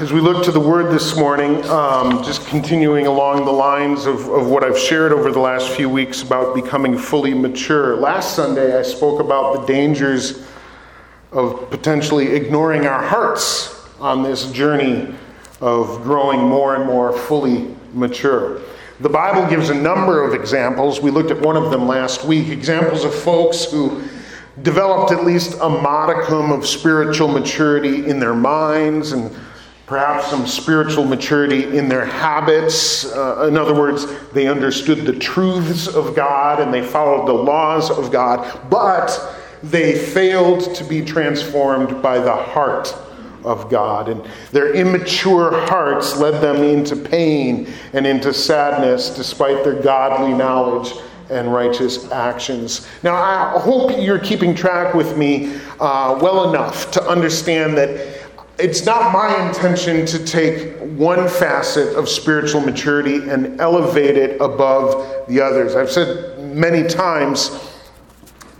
as we look to the Word this morning, um, just continuing along the lines of, of what I've shared over the last few weeks about becoming fully mature. Last Sunday, I spoke about the dangers of potentially ignoring our hearts on this journey of growing more and more fully mature. The Bible gives a number of examples. We looked at one of them last week examples of folks who developed at least a modicum of spiritual maturity in their minds and perhaps some spiritual maturity in their habits. Uh, in other words, they understood the truths of God and they followed the laws of God, but they failed to be transformed by the heart of God. And their immature hearts led them into pain and into sadness despite their godly knowledge and righteous actions. Now, I hope you're keeping track with me uh, well enough to understand that it's not my intention to take one facet of spiritual maturity and elevate it above the others. I've said many times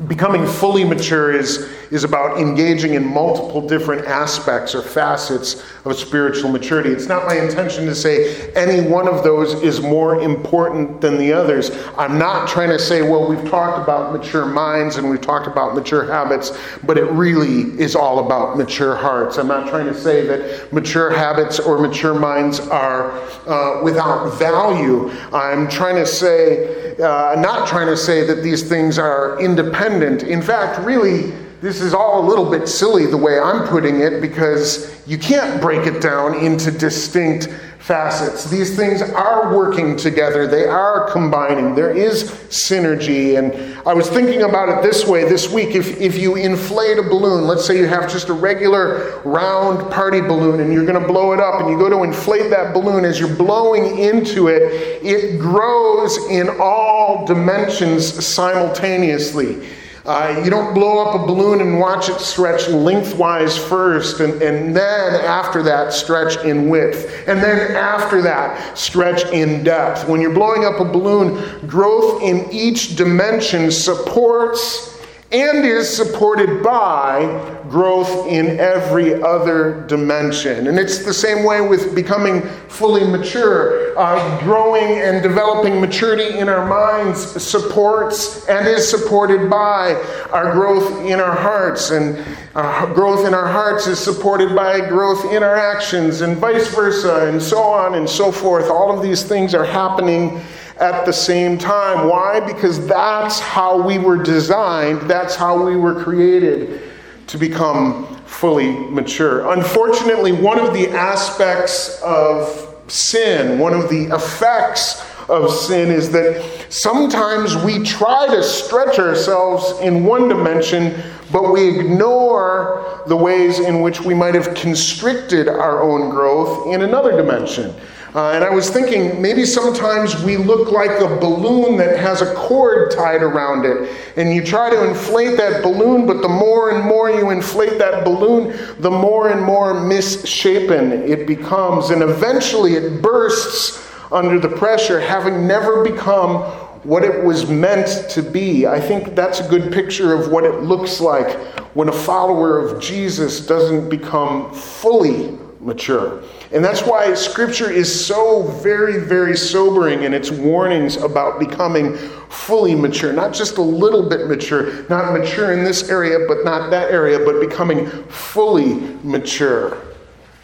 becoming fully mature is, is about engaging in multiple different aspects or facets of spiritual maturity. It's not my intention to say any one of those is more important than the others. I'm not trying to say, well, we've talked about mature minds and we've talked about mature habits, but it really is all about mature hearts. I'm not trying to say that mature habits or mature minds are uh, without value. I'm trying to say, uh, not trying to say that these things are independent In fact, really, this is all a little bit silly the way I'm putting it because you can't break it down into distinct facets. These things are working together, they are combining. There is synergy. And I was thinking about it this way this week. If, if you inflate a balloon, let's say you have just a regular round party balloon and you're going to blow it up, and you go to inflate that balloon, as you're blowing into it, it grows in all dimensions simultaneously. Uh, you don't blow up a balloon and watch it stretch lengthwise first, and, and then after that, stretch in width. And then after that, stretch in depth. When you're blowing up a balloon, growth in each dimension supports and is supported by growth in every other dimension. And it's the same way with becoming fully mature. Uh, growing and developing maturity in our minds supports and is supported by our growth in our hearts. And uh, growth in our hearts is supported by growth in our actions, and vice versa, and so on and so forth. All of these things are happening at the same time. Why? Because that's how we were designed, that's how we were created to become fully mature. Unfortunately, one of the aspects of sin, one of the effects of sin is that sometimes we try to stretch ourselves in one dimension, but we ignore the ways in which we might have constricted our own growth in another dimension. Uh, and I was thinking maybe sometimes we look like a balloon that has a cord tied around it. And you try to inflate that balloon, but the more and more you inflate that balloon, the more and more misshapen it becomes. And eventually it bursts under the pressure, having never become what it was meant to be. I think that's a good picture of what it looks like when a follower of Jesus doesn't become fully mature. And that's why Scripture is so very, very sobering in its warnings about becoming fully mature. Not just a little bit mature, not mature in this area, but not that area, but becoming fully mature.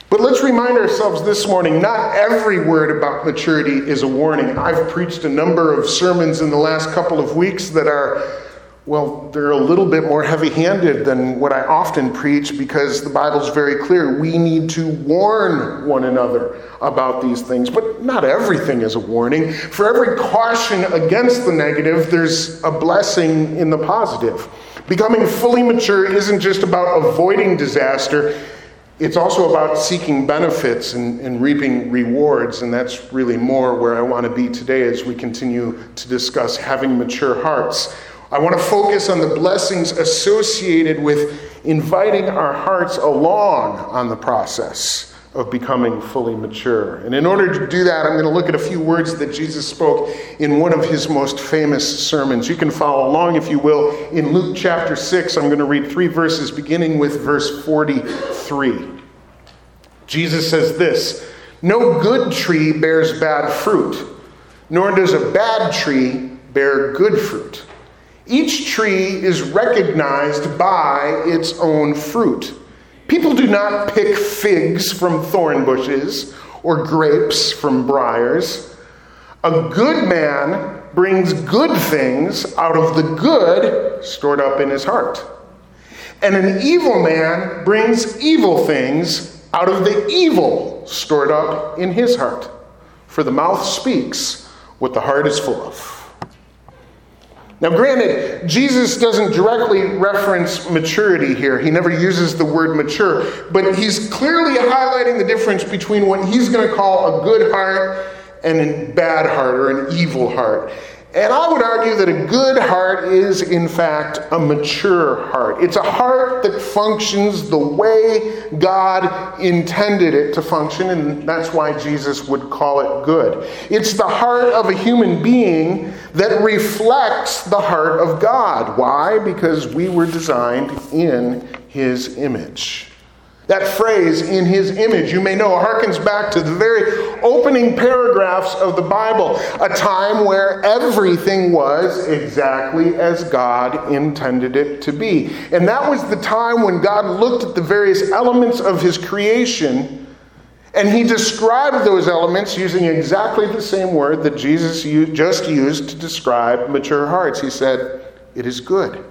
But let's remind ourselves this morning not every word about maturity is a warning. I've preached a number of sermons in the last couple of weeks that are well, they're a little bit more heavy handed than what I often preach because the Bible's very clear. We need to warn one another about these things, but not everything is a warning. For every caution against the negative, there's a blessing in the positive. Becoming fully mature isn't just about avoiding disaster, it's also about seeking benefits and, and, reaping rewards, and that's really more where I want to be today as we continue to discuss having mature hearts. I want to focus on the blessings associated with inviting our hearts along on the process of becoming fully mature. And in order to do that, I'm going to look at a few words that Jesus spoke in one of his most famous sermons. You can follow along if you will. In Luke chapter 6, I'm going to read three verses beginning with verse 43. Jesus says this No good tree bears bad fruit, nor does a bad tree bear good fruit. Each tree is recognized by its own fruit. People do not pick figs from thorn bushes or grapes from briars. A good man brings good things out of the good stored up in his heart. And an evil man brings evil things out of the evil stored up in his heart. For the mouth speaks what the heart is full of. Now, granted, Jesus doesn't directly reference maturity here. He never uses the word mature, but he's clearly highlighting the difference between what he's going to call a good heart and a bad heart or an evil heart. And I would argue that a good heart is, in fact, a mature heart. It's a heart that functions the way God intended it to function, and that's why Jesus would call it good. It's the heart of a human being that reflects the heart of God. Why? Because we were designed in His image. That phrase, in his image, you may know, harkens back to the very opening paragraphs of the Bible, a time where everything was exactly as God intended it to be. And that was the time when God looked at the various elements of his creation and he described those elements using exactly the same word that Jesus just used to describe mature hearts. He said, It is good.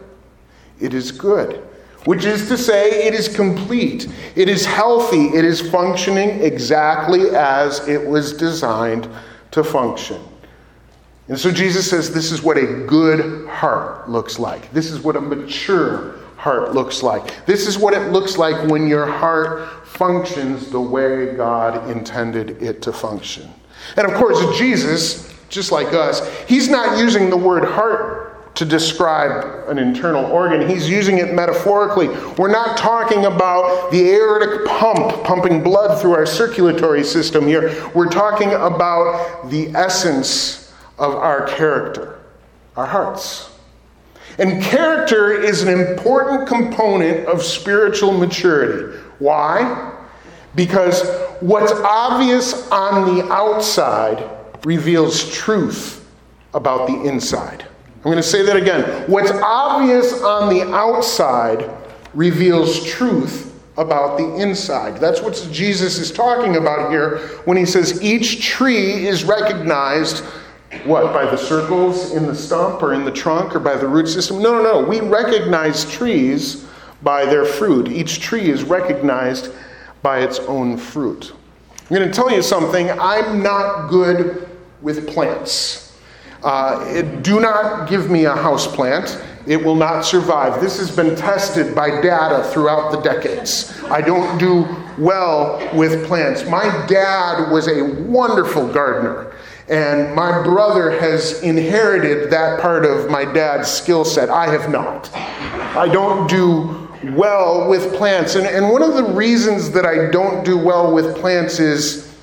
It is good which is to say, it is complete, it is healthy, it is functioning exactly as it was designed to function. And so Jesus says this is what a good heart looks like. This is what a mature heart looks like. This is what it looks like when your heart functions the way God intended it to function. And of course, Jesus, just like us, he's not using the word heart to describe an internal organ. He's using it metaphorically. We're not talking about the aortic pump pumping blood through our circulatory system here. We're talking about the essence of our character, our hearts. And character is an important component of spiritual maturity. Why? Because what's obvious on the outside reveals truth about the inside. I'm going to say that again. What's obvious on the outside reveals truth about the inside. That's what Jesus is talking about here when he says each tree is recognized what by the circles in the stump or in the trunk or by the root system? No no no. We recognize trees by their fruit. Each tree is recognized by its own fruit. I'm going to tell you something. I'm not good with plants uh, do not give me a house plant. It will not survive. This has been tested by data throughout the decades. I don't do well with plants. My dad was a wonderful gardener, and my brother has inherited that part of my dad's skill set. I have not. I don't do well with plants. And, and one of the reasons that I don't do well with plants is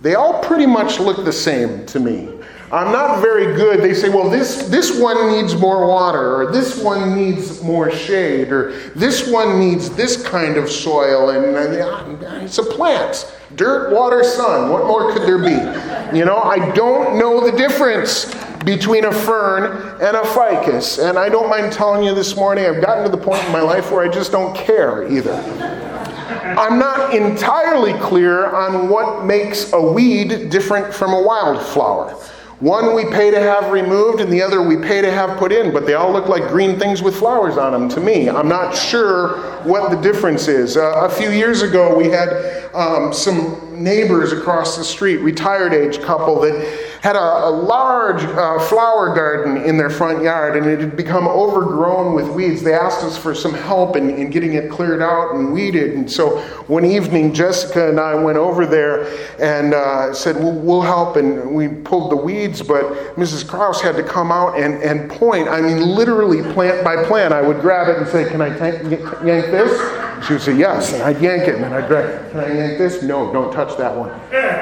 they all pretty much look the same to me. I'm not very good. They say, well, this, this one needs more water, or this one needs more shade, or this one needs this kind of soil, and, and it's a plant. Dirt, water, sun. What more could there be? You know, I don't know the difference between a fern and a ficus. And I don't mind telling you this morning, I've gotten to the point in my life where I just don't care either. I'm not entirely clear on what makes a weed different from a wildflower. One we pay to have removed, and the other we pay to have put in, but they all look like green things with flowers on them to me. I'm not sure what the difference is. Uh, a few years ago, we had um, some neighbors across the street, retired age couple, that had a, a large uh, flower garden in their front yard and it had become overgrown with weeds. They asked us for some help in, in getting it cleared out and weeded. And so one evening, Jessica and I went over there and uh, said, well, We'll help. And we pulled the weeds, but Mrs. Kraus had to come out and, and point. I mean, literally, plant by plant. I would grab it and say, Can I yank this? She would say, Yes. And I'd yank it. And I'd grab, Can I yank this? No, don't touch that one.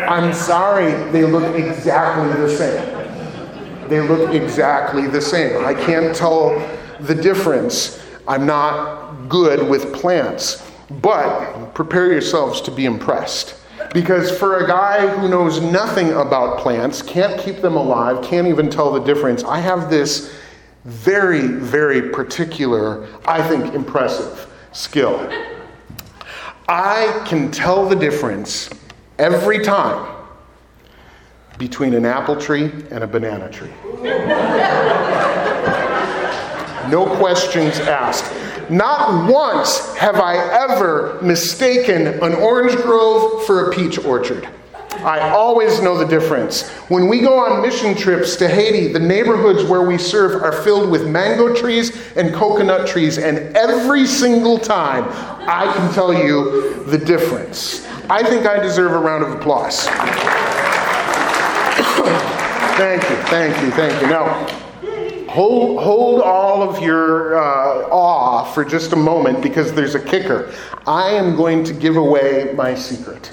I'm sorry, they look exactly the same. They look exactly the same. I can't tell the difference. I'm not good with plants. But prepare yourselves to be impressed. Because for a guy who knows nothing about plants, can't keep them alive, can't even tell the difference, I have this very, very particular, I think impressive skill. I can tell the difference every time between an apple tree and a banana tree. No questions asked. Not once have I ever mistaken an orange grove for a peach orchard. I always know the difference. When we go on mission trips to Haiti, the neighborhoods where we serve are filled with mango trees and coconut trees, and every single time I can tell you the difference. I think I deserve a round of applause. Thank you, thank you, thank you. Now, hold, hold all of your uh, awe for just a moment because there's a kicker. I am going to give away my secret.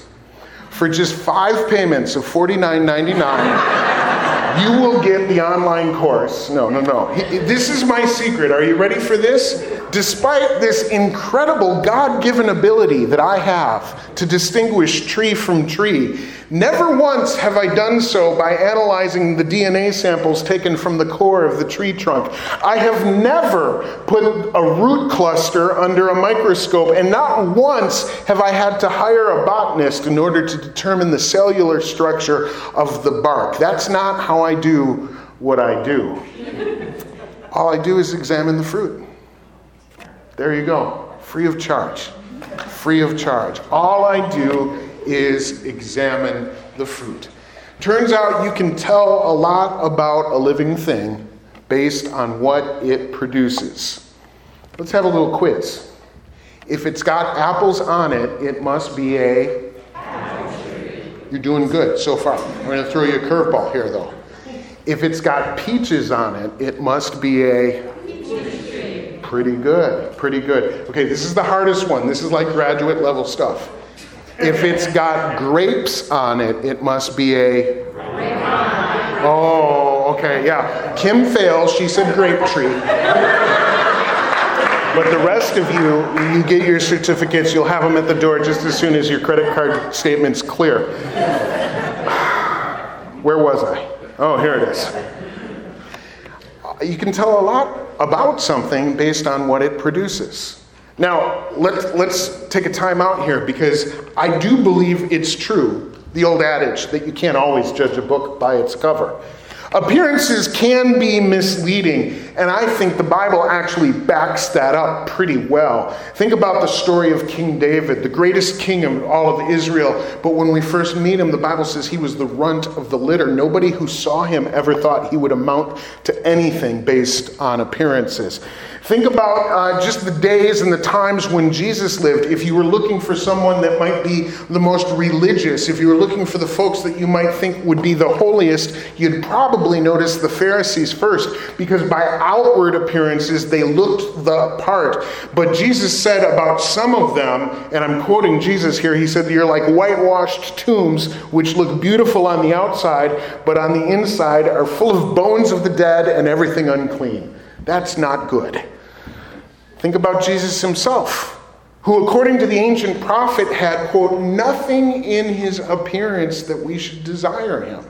For just five payments of $49.99, you will get the online course. No, no, no. This is my secret. Are you ready for this? Despite this incredible God given ability that I have to distinguish tree from tree, never once have I done so by analyzing the DNA samples taken from the core of the tree trunk. I have never put a root cluster under a microscope, and not once have I had to hire a botanist in order to determine the cellular structure of the bark. That's not how I do what I do. All I do is examine the fruit. There you go. Free of charge. Free of charge. All I do is examine the fruit. Turns out you can tell a lot about a living thing based on what it produces. Let's have a little quiz. If it's got apples on it, it must be a. You're doing good so far. I'm going to throw you a curveball here, though. If it's got peaches on it, it must be a. Pretty good, pretty good. Okay, this is the hardest one. This is like graduate level stuff. If it's got grapes on it, it must be a. Oh, okay, yeah. Kim fails. She said grape tree. But the rest of you, you get your certificates. You'll have them at the door just as soon as your credit card statement's clear. Where was I? Oh, here it is. You can tell a lot about something based on what it produces. Now, let's, let's take a time out here because I do believe it's true, the old adage that you can't always judge a book by its cover. Appearances can be misleading, and I think the Bible actually backs that up pretty well. Think about the story of King David, the greatest king of all of Israel. But when we first meet him, the Bible says he was the runt of the litter. Nobody who saw him ever thought he would amount to anything based on appearances. Think about uh, just the days and the times when Jesus lived. If you were looking for someone that might be the most religious, if you were looking for the folks that you might think would be the holiest, you'd probably notice the Pharisees first, because by outward appearances they looked the part. But Jesus said about some of them, and I'm quoting Jesus here, he said, You're like whitewashed tombs, which look beautiful on the outside, but on the inside are full of bones of the dead and everything unclean. That's not good. Think about Jesus himself, who, according to the ancient prophet, had, quote, nothing in his appearance that we should desire him.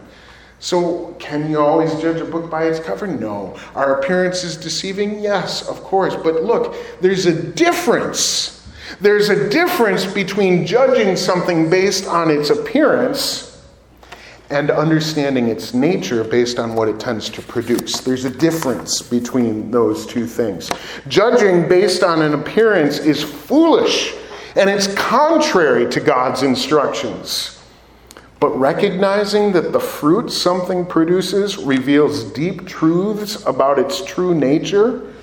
So, can you always judge a book by its cover? No. Our appearance is deceiving? Yes, of course. But look, there's a difference. There's a difference between judging something based on its appearance and understanding its nature based on what it tends to produce. There's a difference between those two things. Judging based on an appearance is foolish and it's contrary to God's instructions. But recognizing that the fruit something produces reveals deep truths about its true nature,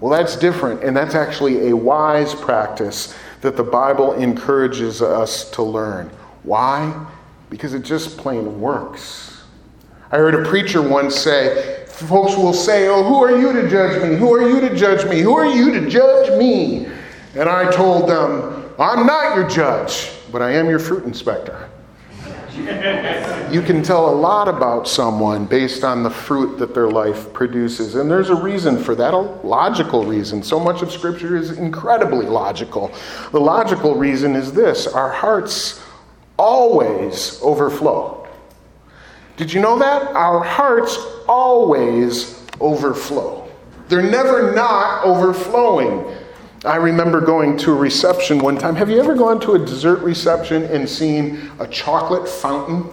well, that's different. And that's actually a wise practice that the Bible encourages us to learn. Why? because it just plain works. I heard a preacher once say, folks will say, Oh, who are you to judge me? Who are you to judge me? Who are you to judge me? And I told them, I'm not your judge, but I am your fruit inspector. You can tell a lot about someone based on the fruit that their life produces. And there's a reason for that, a logical reason. So much of Scripture is incredibly logical. The logical reason is this our hearts always overflow. Did you know that? Our hearts always overflow. They're never not overflowing. I remember going to a reception one time. Have you ever gone to a dessert reception and seen a chocolate fountain?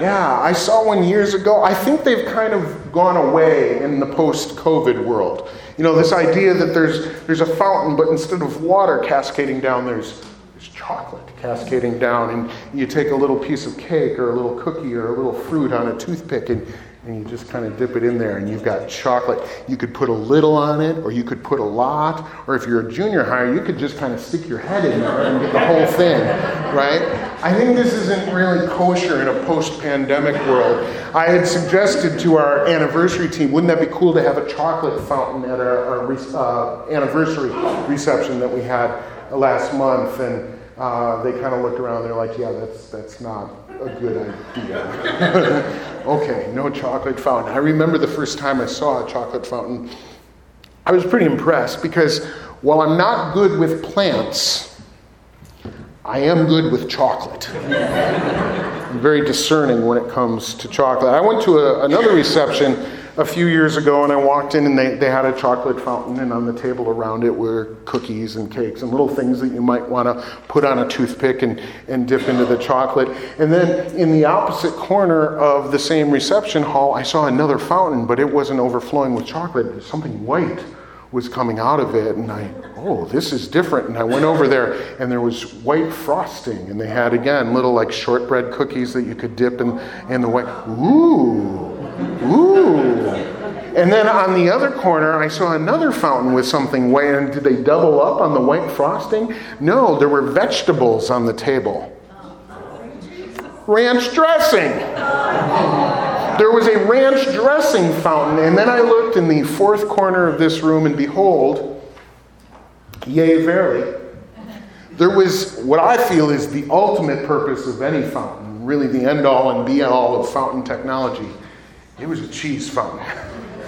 Yeah, I saw one years ago. I think they've kind of gone away in the post COVID world. You know, this idea that there's, there's a fountain, but instead of water cascading down, there's, there's chocolate cascading down. And you take a little piece of cake or a little cookie or a little fruit on a toothpick and and you just kind of dip it in there and you've got chocolate. You could put a little on it or you could put a lot, or if you're a junior higher, you could just kind of stick your head in there and get the whole thing, right? I think this isn't really kosher in a post pandemic world. I had suggested to our anniversary team, wouldn't that be cool to have a chocolate fountain at our, our uh, anniversary reception that we had last month? And uh, they kind of looked around, and they're like, yeah, that's, that's not a good idea. okay, no chocolate fountain. I remember the first time I saw a chocolate fountain, I was pretty impressed because while I'm not good with plants, I am good with chocolate. I'm very discerning when it comes to chocolate. I went to a, another reception a few years ago and I walked in and they, they had a chocolate fountain and on the table around it were cookies and cakes and little things that you might want to put on a toothpick and, and dip into the chocolate. And then in the opposite corner of the same reception hall, I saw another fountain, but it wasn't overflowing with chocolate. Something white was coming out of it and I, oh, this is different. And I went over there and there was white frosting and they had again little like shortbread cookies that you could dip in, in the white. Ooh. Ooh. And then on the other corner, I saw another fountain with something white. And did they double up on the white frosting? No, there were vegetables on the table. Ranch dressing. There was a ranch dressing fountain. And then I looked in the fourth corner of this room, and behold, yea, verily, there was what I feel is the ultimate purpose of any fountain, really the end all and be all of fountain technology it was a cheese fountain.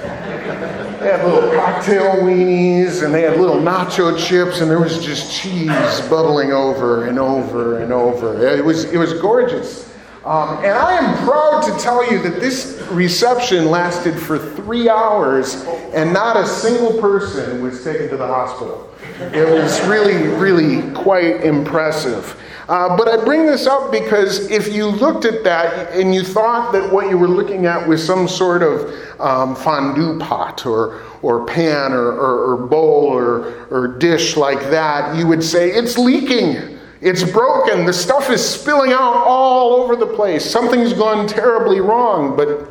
they had little cocktail weenies and they had little nacho chips and there was just cheese bubbling over and over and over. It was, it was gorgeous. Um, and I am proud to tell you that this reception lasted for three hours and not a single person was taken to the hospital. It was really, really quite impressive. Uh, but I bring this up because if you looked at that and you thought that what you were looking at was some sort of um, fondue pot or, or pan or, or, or bowl or, or dish like that, you would say, it's leaking. It's broken. The stuff is spilling out all over the place. Something's gone terribly wrong, but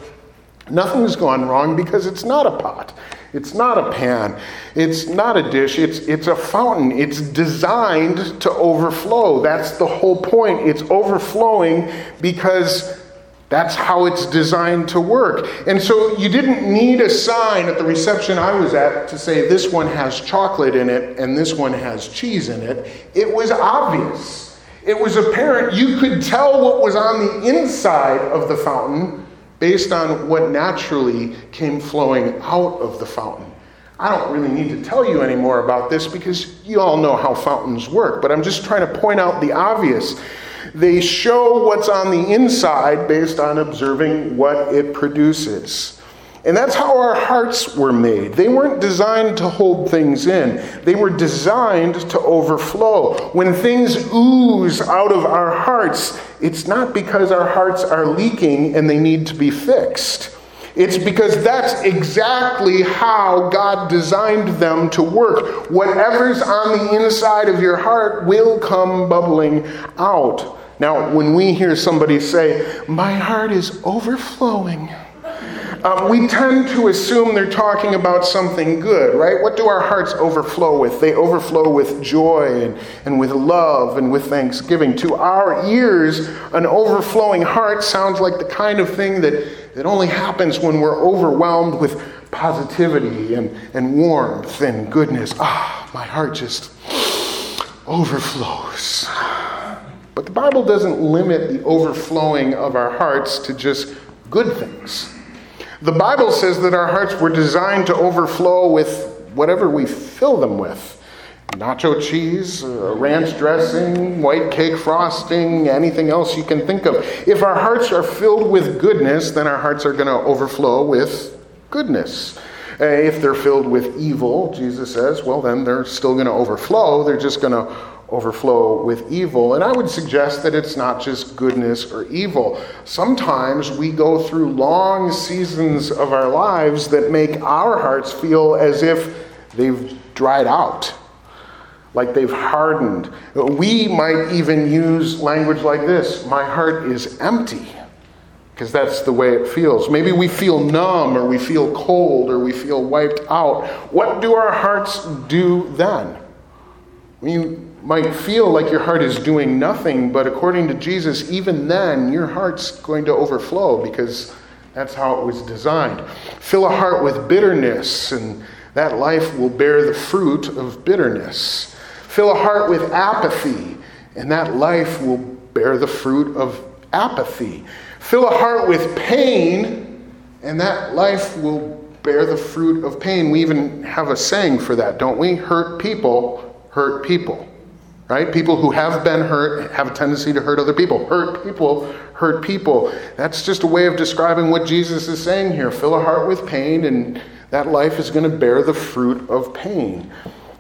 nothing's gone wrong because it's not a pot. It's not a pan. It's not a dish. It's, it's a fountain. It's designed to overflow. That's the whole point. It's overflowing because that's how it's designed to work. And so you didn't need a sign at the reception I was at to say this one has chocolate in it and this one has cheese in it. It was obvious. It was apparent. You could tell what was on the inside of the fountain based on what naturally came flowing out of the fountain. I don't really need to tell you any more about this because you all know how fountains work, but I'm just trying to point out the obvious. They show what's on the inside based on observing what it produces. And that's how our hearts were made. They weren't designed to hold things in, they were designed to overflow. When things ooze out of our hearts, it's not because our hearts are leaking and they need to be fixed. It's because that's exactly how God designed them to work. Whatever's on the inside of your heart will come bubbling out. Now, when we hear somebody say, My heart is overflowing, um, we tend to assume they're talking about something good, right? What do our hearts overflow with? They overflow with joy and, and with love and with thanksgiving. To our ears, an overflowing heart sounds like the kind of thing that, that only happens when we're overwhelmed with positivity and, and warmth and goodness. Ah, my heart just overflows. But the Bible doesn't limit the overflowing of our hearts to just good things. The Bible says that our hearts were designed to overflow with whatever we fill them with nacho cheese, uh, ranch dressing, white cake frosting, anything else you can think of. If our hearts are filled with goodness, then our hearts are going to overflow with goodness. Uh, if they're filled with evil, Jesus says, well, then they're still going to overflow. They're just going to overflow with evil. And I would suggest that it's not just goodness or evil. Sometimes we go through long seasons of our lives that make our hearts feel as if they've dried out, like they've hardened. We might even use language like this My heart is empty. Because that's the way it feels. Maybe we feel numb or we feel cold or we feel wiped out. What do our hearts do then? You might feel like your heart is doing nothing, but according to Jesus, even then, your heart's going to overflow because that's how it was designed. Fill a heart with bitterness, and that life will bear the fruit of bitterness. Fill a heart with apathy, and that life will bear the fruit of apathy. Fill a heart with pain, and that life will bear the fruit of pain. We even have a saying for that, don't we? Hurt people hurt people. Right? People who have been hurt have a tendency to hurt other people. Hurt people hurt people. That's just a way of describing what Jesus is saying here. Fill a heart with pain, and that life is going to bear the fruit of pain.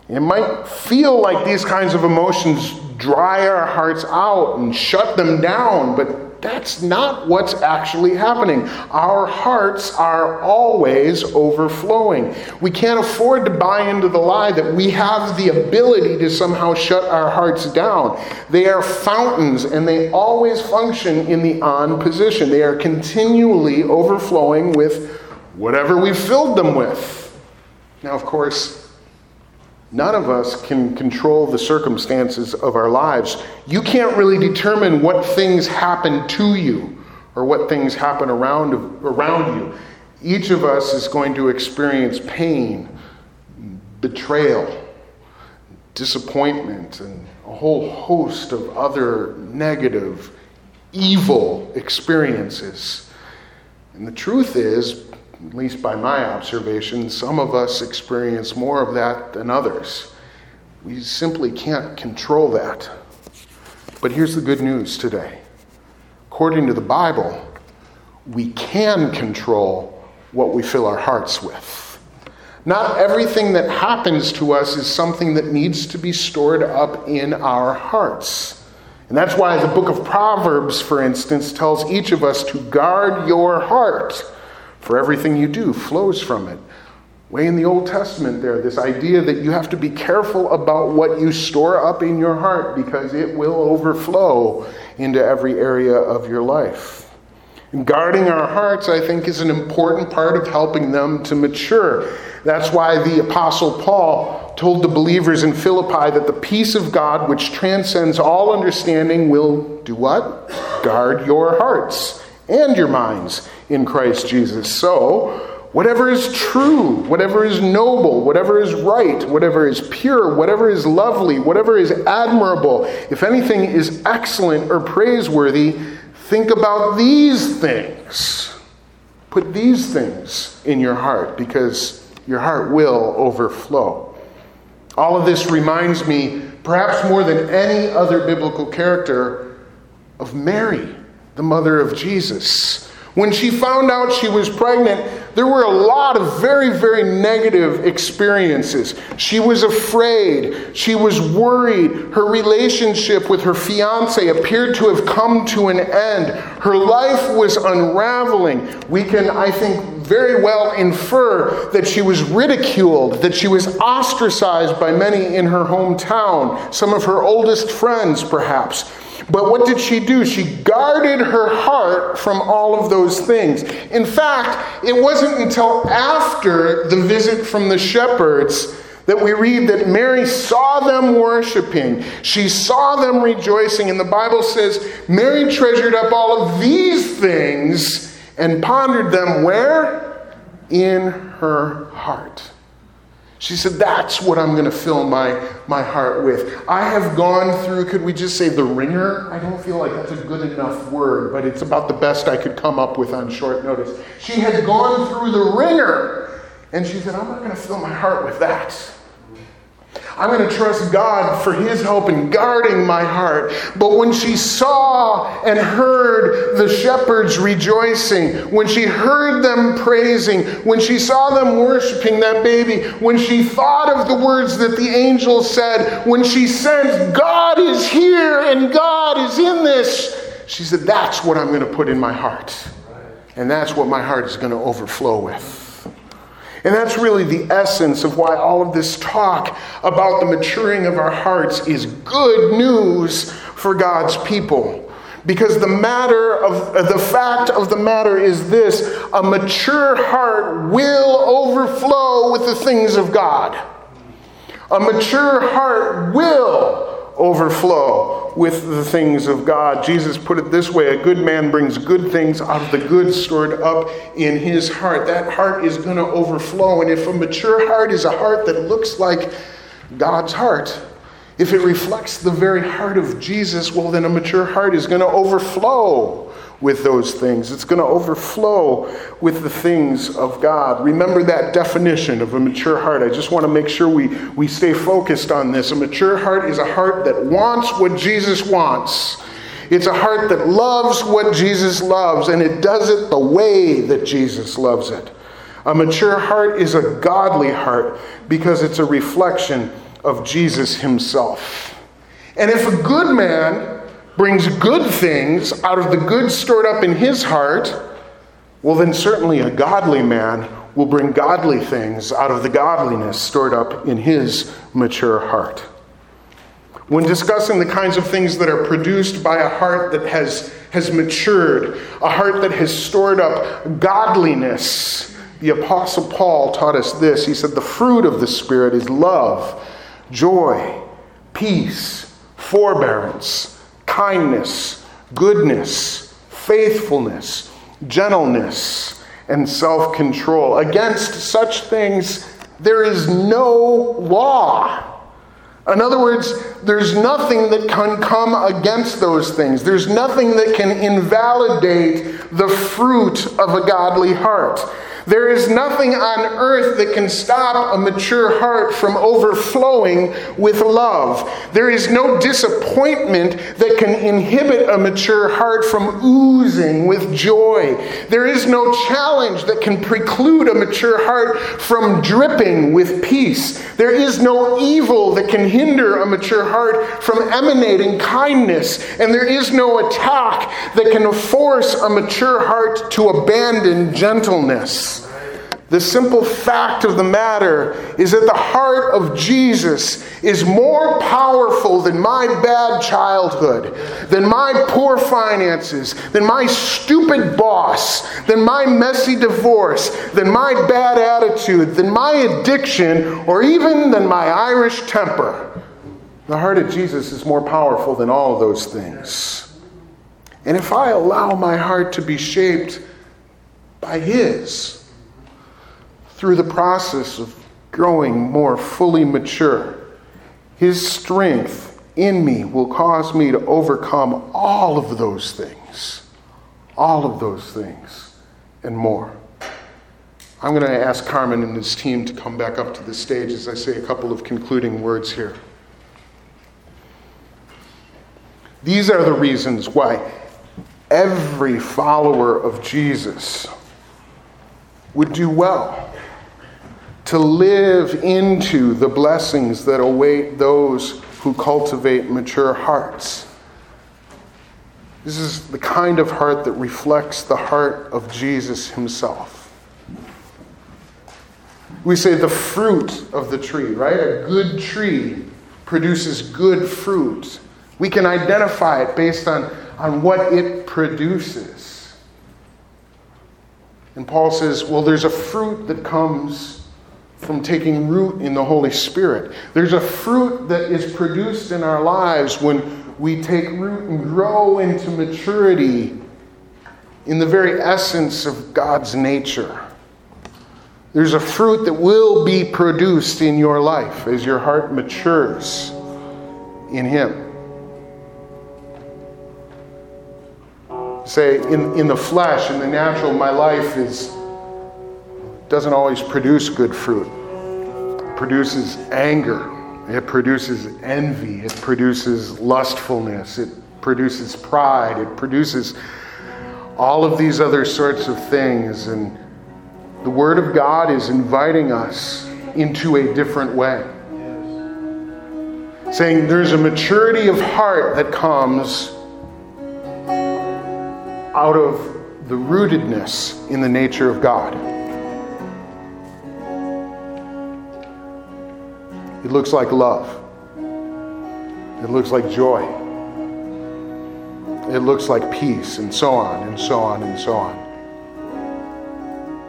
It might feel like these kinds of emotions dry our hearts out and shut them down, but that's not what's actually happening. Our hearts are always overflowing. We can't afford to buy into the lie that we have the ability to somehow shut our hearts down. They are fountains and they always function in the on position. They are continually overflowing with whatever we filled them with. Now, of course, None of us can control the circumstances of our lives. You can't really determine what things happen to you or what things happen around, around you. Each of us is going to experience pain, betrayal, disappointment, and a whole host of other negative, evil experiences. And the truth is, at least by my observation, some of us experience more of that than others. We simply can't control that. But here's the good news today. According to the Bible, we can control what we fill our hearts with. Not everything that happens to us is something that needs to be stored up in our hearts. And that's why the book of Proverbs, for instance, tells each of us to guard your heart for everything you do flows from it. Way in the Old Testament, there, this idea that you have to be careful about what you store up in your heart because it will overflow into every area of your life. Guarding our hearts, I think, is an important part of helping them to mature. That's why the Apostle Paul told the believers in Philippi that the peace of God, which transcends all understanding, will do what? Guard your hearts and your minds in Christ Jesus. So, whatever is true, whatever is noble, whatever is right, whatever is pure, whatever is lovely, whatever is admirable, if anything is excellent or praiseworthy, think about these things. Put these things in your heart because your heart will overflow. All of this reminds me, perhaps more than any other biblical character, of Mary, the mother of Jesus. When she found out she was pregnant, there were a lot of very, very negative experiences. She was afraid. She was worried. Her relationship with her fiance appeared to have come to an end. Her life was unraveling. We can, I think, very well infer that she was ridiculed, that she was ostracized by many in her hometown, some of her oldest friends, perhaps. But what did she do? She guarded her heart from all of those things. In fact, it wasn't until after the visit from the shepherds that we read that Mary saw them worshiping. She saw them rejoicing. And the Bible says Mary treasured up all of these things and pondered them where? In her heart. She said, That's what I'm going to fill my, my heart with. I have gone through, could we just say the wringer? I don't feel like that's a good enough word, but it's about the best I could come up with on short notice. She had gone through the wringer, and she said, I'm not going to fill my heart with that. I'm going to trust God for His help in guarding my heart. But when she saw and heard the shepherds rejoicing, when she heard them praising, when she saw them worshiping that baby, when she thought of the words that the angel said, when she sensed God is here and God is in this, she said, That's what I'm going to put in my heart. And that's what my heart is going to overflow with. And that's really the essence of why all of this talk about the maturing of our hearts is good news for God's people. Because the matter of uh, the fact of the matter is this a mature heart will overflow with the things of God. A mature heart will overflow with the things of God. Jesus put it this way a good man brings good things out of the good stored up in his heart. That heart is going to overflow. And if a mature heart is a heart that looks like God's heart, if it reflects the very heart of Jesus, well, then a mature heart is going to overflow with those things. It's going to overflow with the things of God. Remember that definition of a mature heart. I just want to make sure we, we stay focused on this. A mature heart is a heart that wants what Jesus wants. It's a heart that loves what Jesus loves, and it does it the way that Jesus loves it. A mature heart is a godly heart because it's a reflection of Jesus himself. And if a good man brings good things out of the good stored up in his heart, well, then certainly a godly man will bring godly things out of the godliness stored up in his mature heart. When discussing the kinds of things that are produced by a heart that has, has matured, a heart that has stored up godliness, the Apostle Paul taught us this. He said, The fruit of the Spirit is love, joy, peace, forbearance kindness, goodness, faithfulness, gentleness, and self control. Against such things, there is no law. In other words, there's nothing that can come against those things. There's nothing that can invalidate the fruit of a godly heart. There is nothing on earth that can stop a mature heart from overflowing with love. There is no disappointment that can inhibit a mature heart from oozing with joy. There is no challenge that can preclude a mature heart from dripping with peace. There is no evil that can hinder a mature heart from emanating kindness. And there is no attack that can force a mature heart to abandon gentleness. The simple fact of the matter is that the heart of Jesus is more powerful than my bad childhood, than my poor finances, than my stupid boss, than my messy divorce, than my bad attitude, than my addiction, or even than my Irish temper. The heart of Jesus is more powerful than all those things. And if I allow my heart to be shaped by His, through the process of growing more fully mature, His strength in me will cause me to overcome all of those things. All of those things and more. I'm going to ask Carmen and his team to come back up to the stage as I say a couple of concluding words here. These are the reasons why every follower of Jesus would do well to live into the blessings that await those who cultivate mature hearts. This is the kind of heart that reflects the heart of Jesus himself. We say the fruit of the tree, right? A good tree produces good fruit. We can identify it based on, on what it produces. And Paul says, well, there's a fruit that comes from taking root in the Holy Spirit. There's a fruit that is produced in our lives when we take root and grow into maturity in the very essence of God's nature. There's a fruit that will be produced in your life as your heart matures in Him. Say, in, in the flesh, in the natural, my life is doesn't always produce good fruit. It produces anger. It produces envy. It produces lustfulness. It produces pride. It produces all of these other sorts of things. And the Word of God is inviting us into a different way. Saying there's a maturity of heart that comes out of the rootedness in the nature of God. Looks like love. It looks like joy. It looks like peace, and so on, and so on, and so on.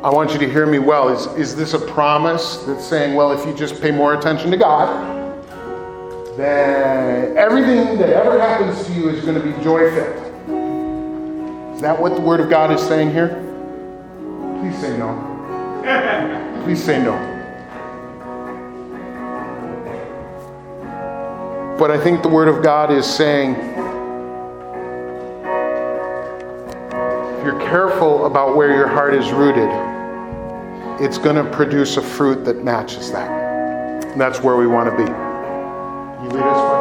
I want you to hear me well. Is, is this a promise that's saying, well, if you just pay more attention to God, then everything that ever happens to you is going to be joy filled? Is that what the Word of God is saying here? Please say no. Please say no. But I think the Word of God is saying if you're careful about where your heart is rooted, it's going to produce a fruit that matches that. And that's where we want to be. You lead us,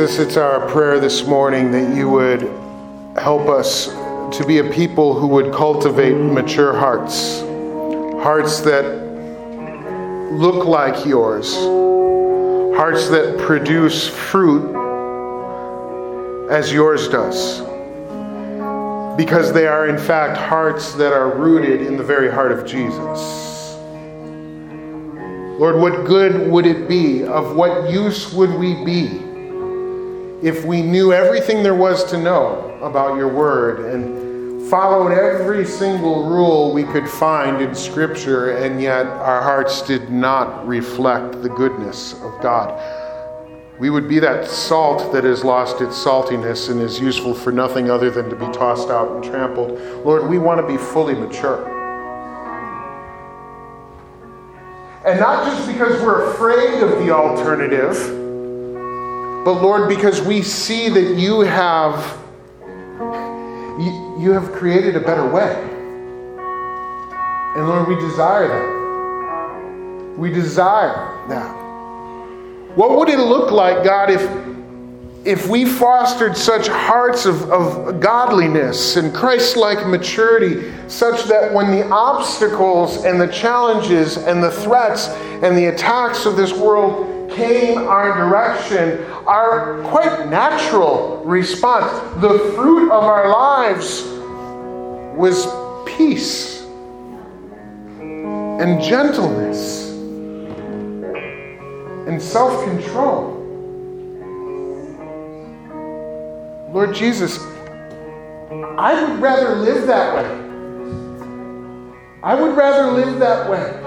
Jesus, it's our prayer this morning that you would help us to be a people who would cultivate mature hearts, hearts that look like yours, hearts that produce fruit as yours does. Because they are, in fact, hearts that are rooted in the very heart of Jesus. Lord, what good would it be? Of what use would we be? If we knew everything there was to know about your word and followed every single rule we could find in Scripture, and yet our hearts did not reflect the goodness of God. We would be that salt that has lost its saltiness and is useful for nothing other than to be tossed out and trampled. Lord, we want to be fully mature. And not just because we're afraid of the alternative but Lord, because we see that you have you, you have created a better way. And Lord, we desire that. We desire that. What would it look like, God, if if we fostered such hearts of, of godliness and Christ like maturity, such that when the obstacles and the challenges and the threats and the attacks of this world came our direction, our quite natural response, the fruit of our lives was peace and gentleness and self control. Lord Jesus, I would rather live that way. I would rather live that way.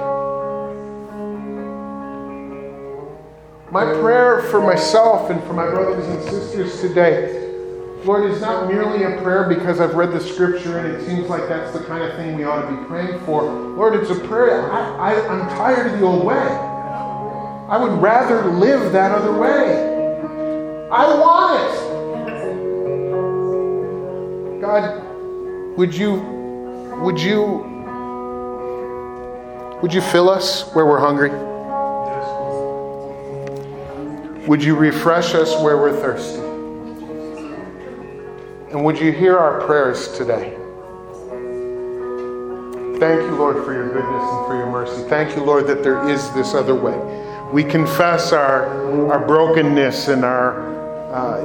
My prayer for myself and for my brothers and sisters today, Lord, is not merely a prayer because I've read the scripture and it seems like that's the kind of thing we ought to be praying for. Lord, it's a prayer. I, I, I'm tired of the old way. I would rather live that other way. I want it. God, would you, would you, would you fill us where we're hungry? Would you refresh us where we're thirsty? And would you hear our prayers today? Thank you, Lord, for your goodness and for your mercy. Thank you, Lord, that there is this other way. We confess our, our brokenness and our, uh,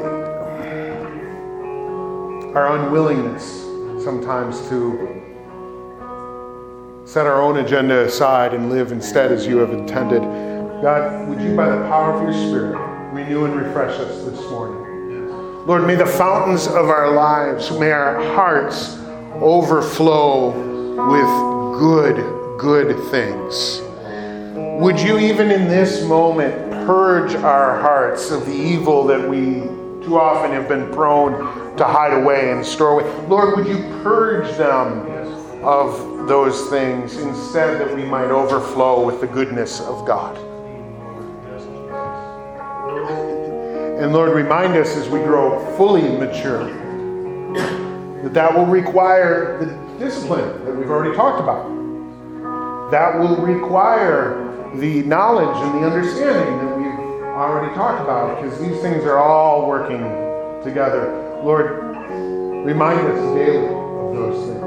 our unwillingness sometimes to set our own agenda aside and live instead as you have intended. God, would you, by the power of your Spirit, renew and refresh us this morning. Lord, may the fountains of our lives, may our hearts overflow with good, good things. Would you, even in this moment, purge our hearts of the evil that we too often have been prone to hide away and store away? Lord, would you purge them of those things instead that we might overflow with the goodness of God? And Lord, remind us as we grow fully mature that that will require the discipline that we've already talked about. That will require the knowledge and the understanding that we've already talked about because these things are all working together. Lord, remind us daily of those things.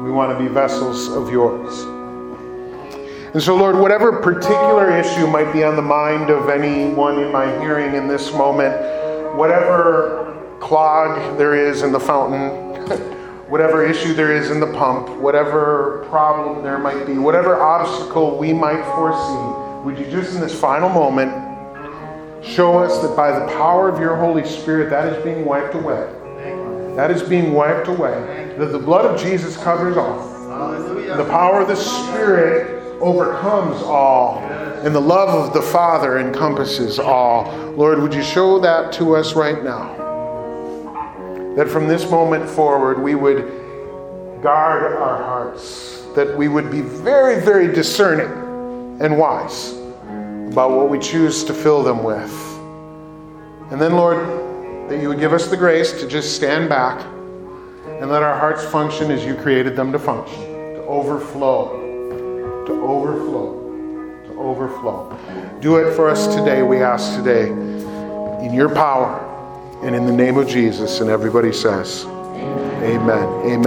We want to be vessels of yours. And so, Lord, whatever particular issue might be on the mind of anyone in my hearing in this moment, whatever clog there is in the fountain, whatever issue there is in the pump, whatever problem there might be, whatever obstacle we might foresee, would you just in this final moment show us that by the power of your Holy Spirit, that is being wiped away? That is being wiped away. That the blood of Jesus covers all. The power of the Spirit overcomes all, and the love of the Father encompasses all. Lord, would you show that to us right now? That from this moment forward, we would guard our hearts, that we would be very, very discerning and wise about what we choose to fill them with. And then, Lord, that you would give us the grace to just stand back and let our hearts function as you created them to function, to overflow, to overflow, to overflow. Do it for us today, we ask today, in your power and in the name of Jesus. And everybody says, Amen. Amen.